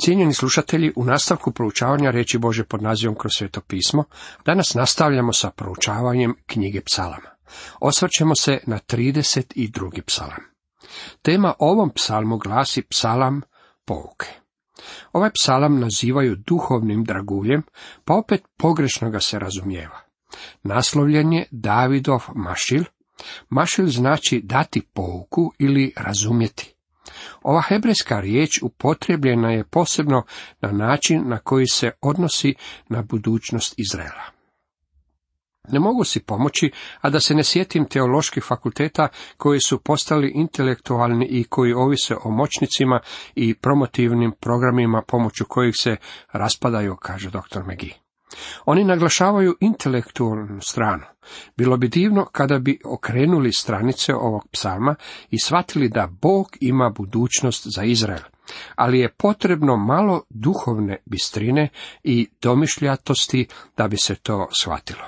Cijenjeni slušatelji, u nastavku proučavanja reći Bože pod nazivom kroz sveto pismo, danas nastavljamo sa proučavanjem knjige psalama. Osvrćemo se na 32. psalam. Tema ovom psalmu glasi psalam pouke. Ovaj psalam nazivaju duhovnim draguljem, pa opet pogrešno ga se razumijeva. Naslovljen je Davidov mašil. Mašil znači dati pouku ili razumjeti. Ova hebrejska riječ upotrebljena je posebno na način na koji se odnosi na budućnost Izraela. Ne mogu si pomoći, a da se ne sjetim teoloških fakulteta koji su postali intelektualni i koji ovise o moćnicima i promotivnim programima pomoću kojih se raspadaju, kaže dr. McGee. Oni naglašavaju intelektualnu stranu. Bilo bi divno kada bi okrenuli stranice ovog psalma i shvatili da Bog ima budućnost za Izrael, ali je potrebno malo duhovne bistrine i domišljatosti da bi se to shvatilo.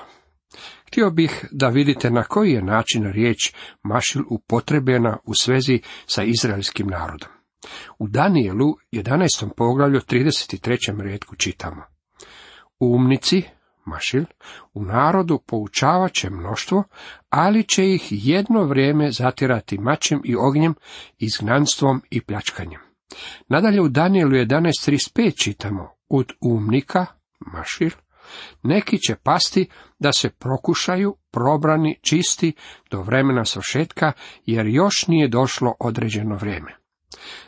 Htio bih da vidite na koji je način riječ mašil upotrebljena u svezi sa izraelskim narodom. U Danielu 11. poglavlju 33. redku čitamo. Umnici, mašil, u narodu poučavat će mnoštvo, ali će ih jedno vrijeme zatirati mačem i ognjem, izgnanstvom i pljačkanjem. Nadalje u Danielu 11.35 čitamo, od umnika, mašil, neki će pasti da se prokušaju, probrani, čisti do vremena svršetka, jer još nije došlo određeno vrijeme.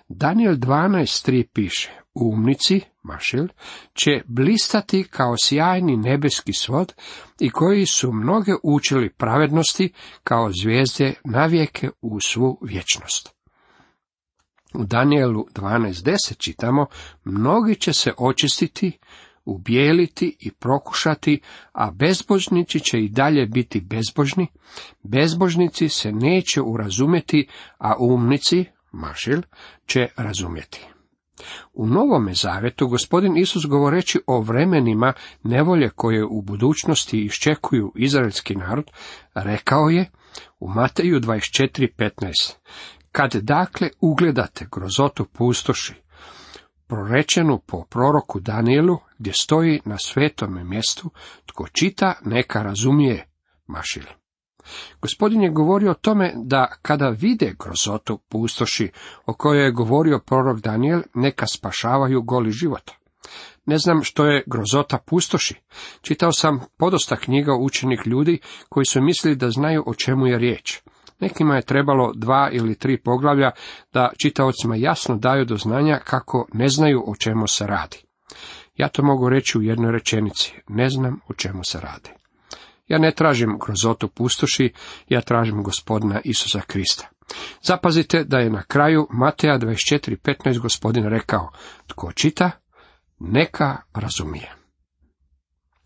Daniel 12.3 piše, umnici, mašil, će blistati kao sjajni nebeski svod i koji su mnoge učili pravednosti kao zvijezde navijeke u svu vječnost. U Danielu 12.10 čitamo, mnogi će se očistiti, ubijeliti i prokušati, a bezbožnici će i dalje biti bezbožni, bezbožnici se neće urazumjeti, a umnici, mašil, će razumjeti. U Novome Zavetu gospodin Isus govoreći o vremenima nevolje koje u budućnosti iščekuju izraelski narod, rekao je u Mateju 24.15. Kad dakle ugledate grozotu pustoši, prorečenu po proroku Danielu, gdje stoji na svetome mjestu, tko čita, neka razumije, mašil. Gospodin je govorio o tome da kada vide grozotu pustoši o kojoj je govorio prorok Daniel, neka spašavaju goli život. Ne znam što je grozota pustoši. Čitao sam podosta knjiga učenih ljudi koji su mislili da znaju o čemu je riječ. Nekima je trebalo dva ili tri poglavlja da čitaocima jasno daju do znanja kako ne znaju o čemu se radi. Ja to mogu reći u jednoj rečenici. Ne znam o čemu se radi. Ja ne tražim grozotu pustoši, ja tražim gospodina Isusa Krista. Zapazite da je na kraju Mateja 24.15 gospodin rekao, tko čita, neka razumije.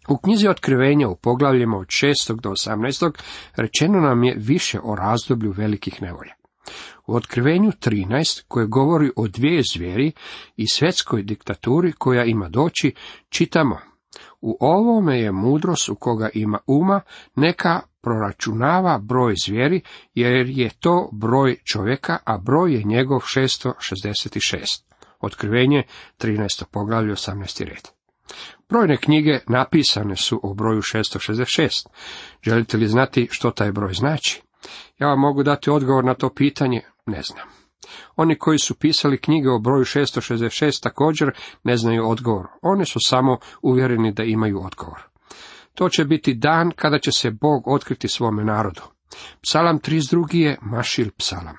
U knjizi otkrivenja u poglavljima od 6. do 18. rečeno nam je više o razdoblju velikih nevolja. U otkrivenju 13, koje govori o dvije zvijeri i svjetskoj diktaturi koja ima doći, čitamo u ovome je mudrost u koga ima uma, neka proračunava broj zvijeri, jer je to broj čovjeka, a broj je njegov 666. Otkrivenje 13. poglavlje 18. red. Brojne knjige napisane su o broju 666. Želite li znati što taj broj znači? Ja vam mogu dati odgovor na to pitanje, ne znam. Oni koji su pisali knjige o broju 666 također ne znaju odgovor. Oni su samo uvjereni da imaju odgovor. To će biti dan kada će se Bog otkriti svome narodu. Psalam 32. je Mašil psalam.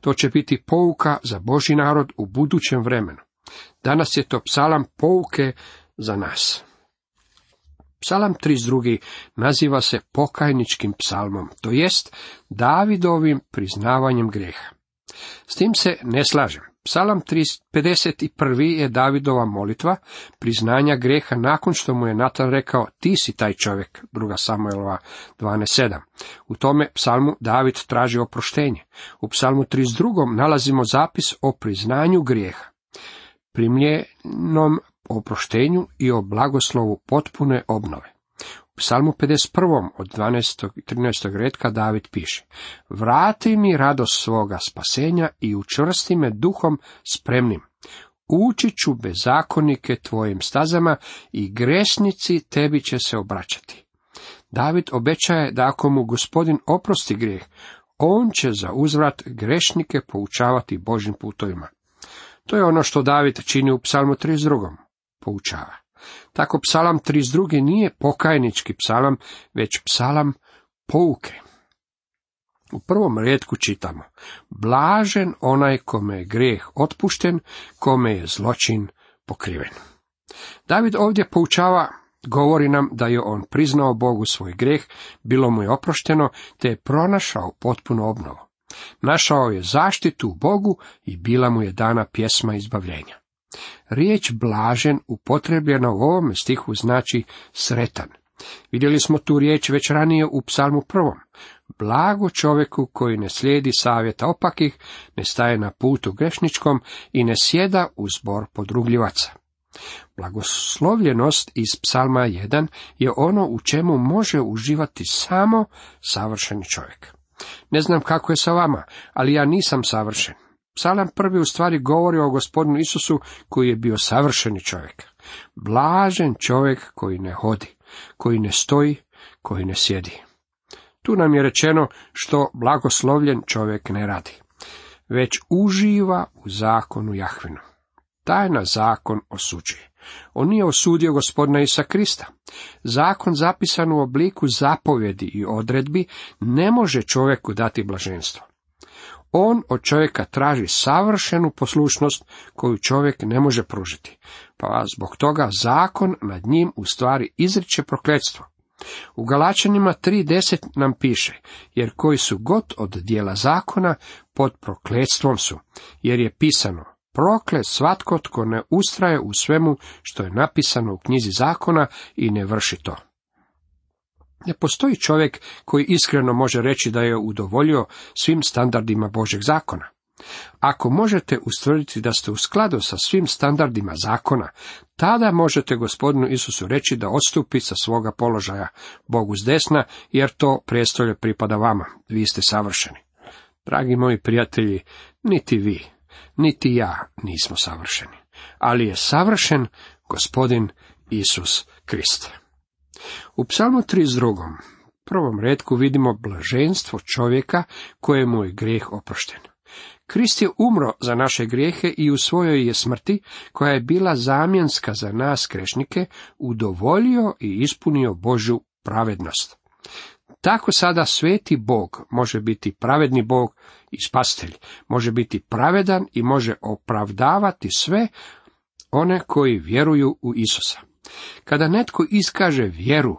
To će biti pouka za Boži narod u budućem vremenu. Danas je to psalam pouke za nas. Psalam 32. naziva se pokajničkim psalmom, to jest Davidovim priznavanjem grijeha. S tim se ne slažem. Psalam 51. je Davidova molitva, priznanja greha nakon što mu je Natan rekao ti si taj čovjek, druga Samuelova 12.7. U tome psalmu David traži oproštenje. U psalmu 32. nalazimo zapis o priznanju grijeha, primljenom oproštenju i o blagoslovu potpune obnove psalmu 51. od 12. i 13. redka David piše Vrati mi radost svoga spasenja i učvrsti me duhom spremnim. ući ću bezakonike tvojim stazama i gresnici tebi će se obraćati. David obećaje da ako mu gospodin oprosti grijeh, on će za uzvrat grešnike poučavati Božim putovima. To je ono što David čini u psalmu 32. Poučava. Tako psalam 32. nije pokajnički psalam, već psalam pouke. U prvom redku čitamo, blažen onaj kome je grijeh otpušten, kome je zločin pokriven. David ovdje poučava, govori nam da je on priznao Bogu svoj grijeh, bilo mu je oprošteno, te je pronašao potpuno obnovu. Našao je zaštitu u Bogu i bila mu je dana pjesma izbavljenja. Riječ blažen upotrebljena u ovome stihu znači sretan. Vidjeli smo tu riječ već ranije u psalmu prvom. Blago čovjeku koji ne slijedi savjeta opakih, ne staje na putu grešničkom i ne sjeda u zbor podrugljivaca. Blagoslovljenost iz psalma 1 je ono u čemu može uživati samo savršeni čovjek. Ne znam kako je sa vama, ali ja nisam savršen. Psalam prvi u stvari govori o gospodinu Isusu koji je bio savršeni čovjek. Blažen čovjek koji ne hodi, koji ne stoji, koji ne sjedi. Tu nam je rečeno što blagoslovljen čovjek ne radi, već uživa u zakonu Jahvinu. Taj na zakon osuđuje. On nije osudio gospodina Isa Krista. Zakon zapisan u obliku zapovjedi i odredbi ne može čovjeku dati blaženstvo. On od čovjeka traži savršenu poslušnost koju čovjek ne može pružiti, pa zbog toga zakon nad njim u stvari izriče prokletstvo. U Galačanima 3.10 nam piše, jer koji su god od dijela zakona pod prokletstvom su, jer je pisano, proklet svatko tko ne ustraje u svemu što je napisano u knjizi zakona i ne vrši to. Ne postoji čovjek koji iskreno može reći da je udovoljio svim standardima Božeg zakona. Ako možete ustvrditi da ste u skladu sa svim standardima zakona, tada možete gospodinu Isusu reći da odstupi sa svoga položaja Bogu s desna, jer to prijestolje pripada vama, vi ste savršeni. Dragi moji prijatelji, niti vi, niti ja nismo savršeni, ali je savršen gospodin Isus Krist. U psalmu 32. prvom redku vidimo blaženstvo čovjeka kojemu je grijeh oprošten. Krist je umro za naše grijehe i u svojoj je smrti, koja je bila zamjenska za nas krešnike, udovoljio i ispunio Božju pravednost. Tako sada sveti Bog može biti pravedni Bog i spastelj, može biti pravedan i može opravdavati sve one koji vjeruju u Isusa. Kada netko iskaže vjeru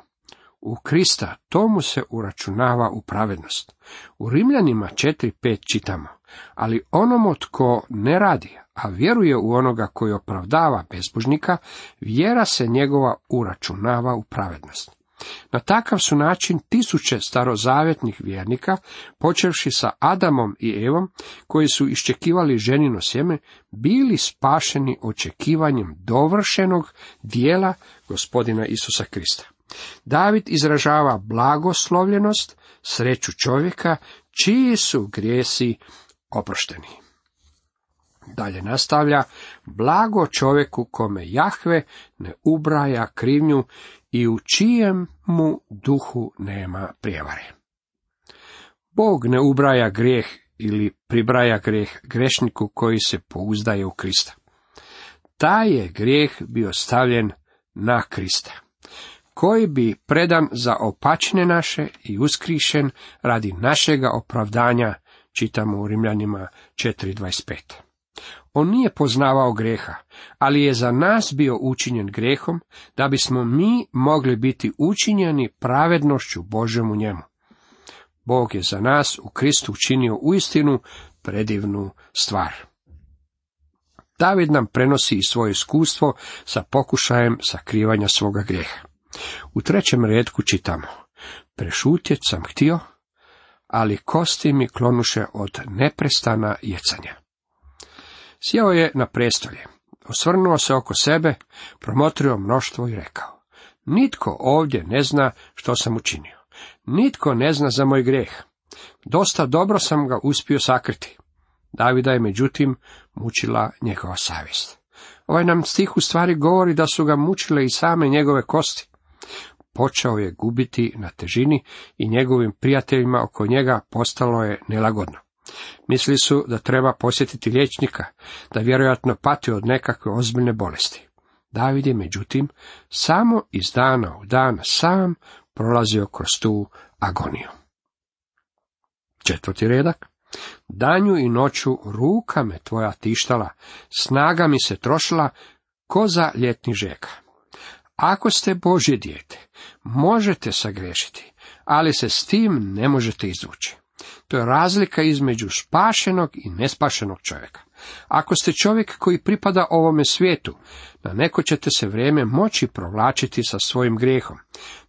u Krista, tomu se uračunava u pravednost. U Rimljanima 4.5 čitamo, ali onomu tko ne radi, a vjeruje u onoga koji opravdava bezbožnika, vjera se njegova uračunava u pravednost. Na takav su način tisuće starozavjetnih vjernika, počevši sa Adamom i Evom, koji su iščekivali ženino sjeme, bili spašeni očekivanjem dovršenog dijela gospodina Isusa Krista. David izražava blagoslovljenost, sreću čovjeka, čiji su grijesi oprošteni. Dalje nastavlja, blago čovjeku kome Jahve ne ubraja krivnju i u čijem mu duhu nema prijevare. Bog ne ubraja grijeh ili pribraja grijeh grešniku koji se pouzdaje u Krista. Taj je grijeh bio stavljen na Krista, koji bi predan za opačne naše i uskrišen radi našega opravdanja, čitamo u Rimljanima 4.25. On nije poznavao greha, ali je za nas bio učinjen grehom, da bismo mi mogli biti učinjeni pravednošću Božem u njemu. Bog je za nas u Kristu učinio uistinu predivnu stvar. David nam prenosi i svoje iskustvo sa pokušajem sakrivanja svoga grijeha. U trećem redku čitamo, prešutjet sam htio, ali kosti mi klonuše od neprestana jecanja. Sjeo je na prestolje, osvrnuo se oko sebe, promotrio mnoštvo i rekao, nitko ovdje ne zna što sam učinio. Nitko ne zna za moj grijeh. Dosta dobro sam ga uspio sakriti. Davida je međutim mučila njegova savjest. Ovaj nam stih u stvari govori da su ga mučile i same njegove kosti. Počeo je gubiti na težini i njegovim prijateljima oko njega postalo je nelagodno. Mislili su da treba posjetiti liječnika, da vjerojatno pati od nekakve ozbiljne bolesti. David je, međutim, samo iz dana u dan sam prolazio kroz tu agoniju. Četvrti redak. Danju i noću ruka me tvoja tištala, snaga mi se trošila, ko za ljetni žeka. Ako ste Božje dijete, možete sagrešiti, ali se s tim ne možete izvući. To je razlika između spašenog i nespašenog čovjeka. Ako ste čovjek koji pripada ovome svijetu, na neko ćete se vrijeme moći provlačiti sa svojim grijehom,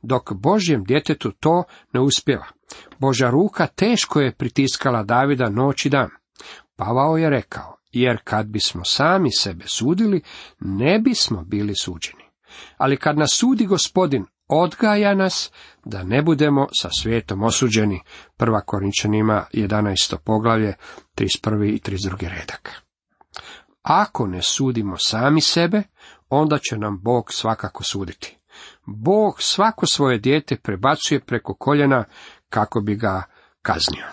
dok Božjem djetetu to ne uspjeva. Božja ruka teško je pritiskala Davida noć i dan. Pavao je rekao, jer kad bismo sami sebe sudili, ne bismo bili suđeni. Ali kad nas sudi gospodin, odgaja nas da ne budemo sa svijetom osuđeni. Prva Korinčanima 11. poglavlje, 31. i 32. redak. Ako ne sudimo sami sebe, onda će nam Bog svakako suditi. Bog svako svoje dijete prebacuje preko koljena kako bi ga kaznio.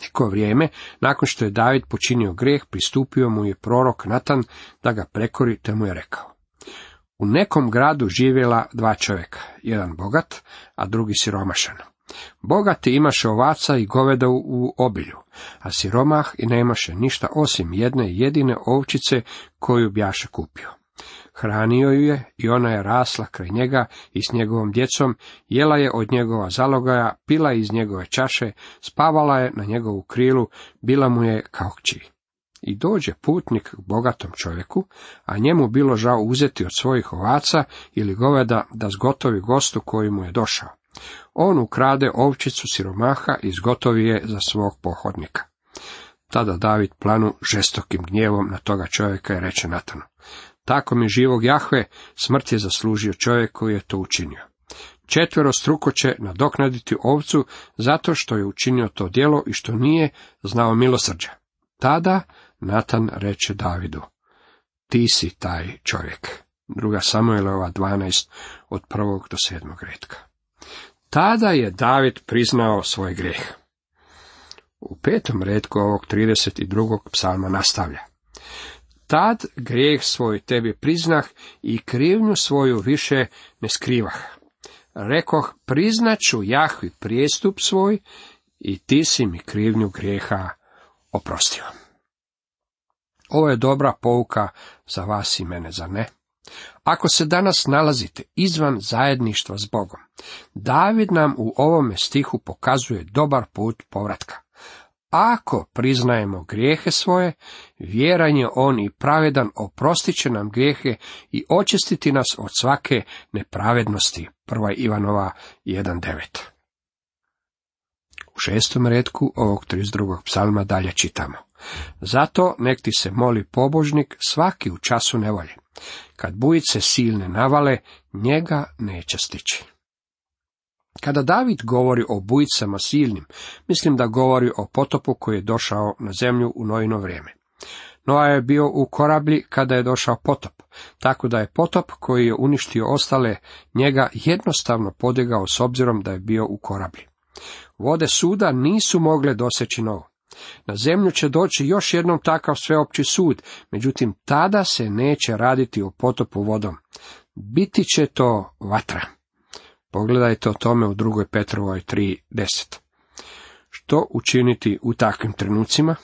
Neko vrijeme, nakon što je David počinio greh, pristupio mu je prorok Natan da ga prekori, te mu je rekao. U nekom gradu živjela dva čovjeka, jedan bogat, a drugi siromašan. Bogati imaše ovaca i goveda u obilju, a siromah i nemaše ništa osim jedne jedine ovčice koju bjaše kupio. Hranio ju je i ona je rasla kraj njega i s njegovom djecom, jela je od njegova zalogaja, pila iz njegove čaše, spavala je na njegovu krilu, bila mu je kao kći. I dođe putnik bogatom čovjeku, a njemu bilo žao uzeti od svojih ovaca ili goveda da zgotovi gostu koji mu je došao. On ukrade ovčicu siromaha i zgotovi je za svog pohodnika. Tada David planu žestokim gnjevom na toga čovjeka i reče Natanu. Tako mi živog Jahve, smrt je zaslužio čovjek koji je to učinio. Četvero struko će nadoknaditi ovcu zato što je učinio to djelo i što nije znao milosrđa. Tada Natan reče Davidu, ti si taj čovjek. Druga Samuelova 12 od prvog do sedmog redka. Tada je David priznao svoj greh. U petom redku ovog 32. psalma nastavlja. Tad grijeh svoj tebi priznah i krivnju svoju više ne skrivah. Rekoh, priznaću Jahvi prijestup svoj i ti si mi krivnju grijeha oprostio. Ovo je dobra pouka za vas i mene, za ne? Ako se danas nalazite izvan zajedništva s Bogom, David nam u ovome stihu pokazuje dobar put povratka. Ako priznajemo grijehe svoje, vjeran je on i pravedan, oprostit će nam grijehe i očistiti nas od svake nepravednosti. Prva Ivanova 1.9 U šestom redku ovog 32. psalma dalje čitamo. Zato nek ti se moli pobožnik svaki u času nevolje. Kad bujice silne navale, njega neće stići. Kada David govori o bujicama silnim, mislim da govori o potopu koji je došao na zemlju u nojino vrijeme. Noa je bio u korablji kada je došao potop, tako da je potop koji je uništio ostale njega jednostavno podigao s obzirom da je bio u korablji. Vode suda nisu mogle doseći novo. Na zemlju će doći još jednom takav sveopći sud, međutim tada se neće raditi o potopu vodom. Biti će to vatra. Pogledajte o tome u drugoj Petrovoj 3.10. Što učiniti u takvim trenucima?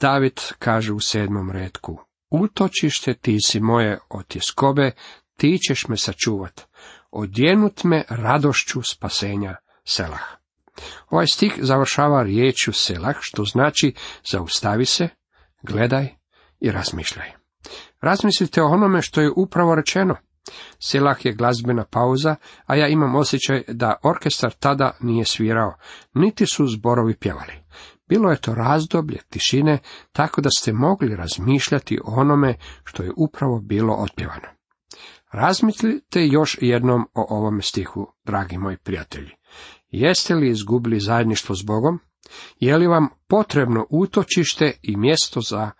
David kaže u sedmom redku, utočište ti si moje od tjeskobe, ti ćeš me sačuvat, odjenut me radošću spasenja selah. Ovaj stih završava riječju selah, što znači zaustavi se, gledaj i razmišljaj. Razmislite o onome što je upravo rečeno. Selah je glazbena pauza, a ja imam osjećaj da orkestar tada nije svirao, niti su zborovi pjevali. Bilo je to razdoblje tišine, tako da ste mogli razmišljati o onome što je upravo bilo otpjevano. Razmislite još jednom o ovome stihu, dragi moji prijatelji. Jeste li izgubili zajedništvo s Bogom? Je li vam potrebno utočište i mjesto za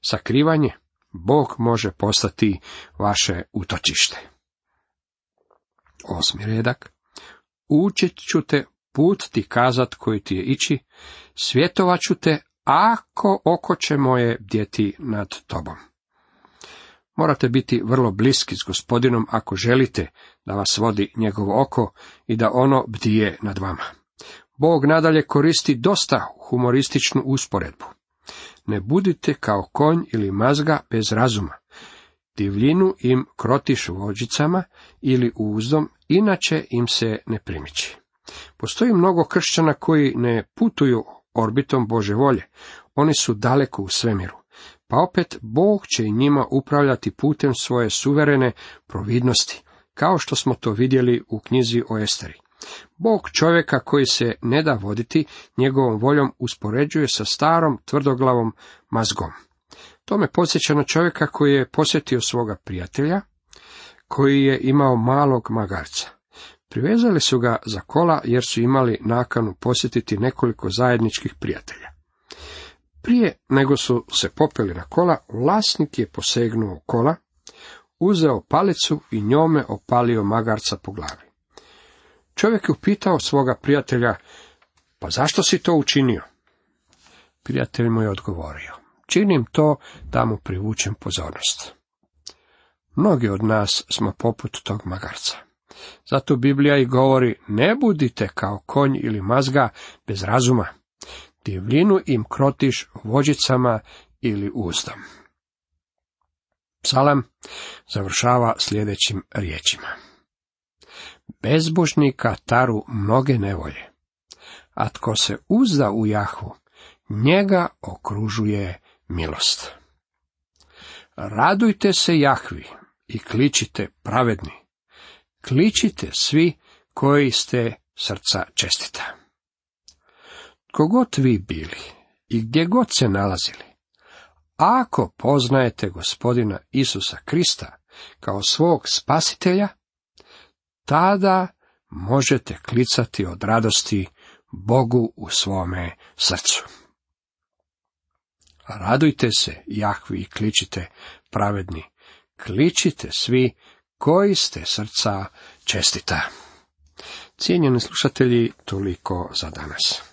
sakrivanje, Bog može postati vaše utočište. Osmi redak. Učit ću te put ti kazat koji ti je ići, svjetovat ću te ako oko će moje bdjeti nad tobom. Morate biti vrlo bliski s gospodinom ako želite da vas vodi njegovo oko i da ono bdije nad vama. Bog nadalje koristi dosta humorističnu usporedbu. Ne budite kao konj ili mazga bez razuma. Divljinu im krotiš vođicama ili uzdom, inače im se ne primiči. Postoji mnogo kršćana koji ne putuju orbitom Bože volje. Oni su daleko u svemiru. Pa opet Bog će i njima upravljati putem svoje suverene providnosti, kao što smo to vidjeli u knjizi o Esteri. Bog čovjeka koji se ne da voditi njegovom voljom uspoređuje sa starom tvrdoglavom mazgom. To me podsjeća na čovjeka koji je posjetio svoga prijatelja, koji je imao malog magarca. Privezali su ga za kola jer su imali nakanu posjetiti nekoliko zajedničkih prijatelja. Prije nego su se popeli na kola, vlasnik je posegnuo kola, uzeo palicu i njome opalio magarca po glavi. Čovjek je upitao svoga prijatelja, pa zašto si to učinio? Prijatelj mu je odgovorio, činim to da mu privučem pozornost. Mnogi od nas smo poput tog magarca. Zato Biblija i govori, ne budite kao konj ili mazga bez razuma. Divljinu im krotiš vođicama ili uzdom. Psalam završava sljedećim riječima. Bezbožnika taru mnoge nevolje, a tko se uzda u Jahu, njega okružuje milost. Radujte se Jahvi i kličite pravedni. Kličite svi koji ste srca čestita. Kogod vi bili i gdje god se nalazili, ako poznajete gospodina Isusa Krista kao svog spasitelja, tada možete klicati od radosti Bogu u svome srcu. Radujte se, Jahvi, i kličite pravedni. Kličite svi koji ste srca čestita. Cijenjeni slušatelji, toliko za danas.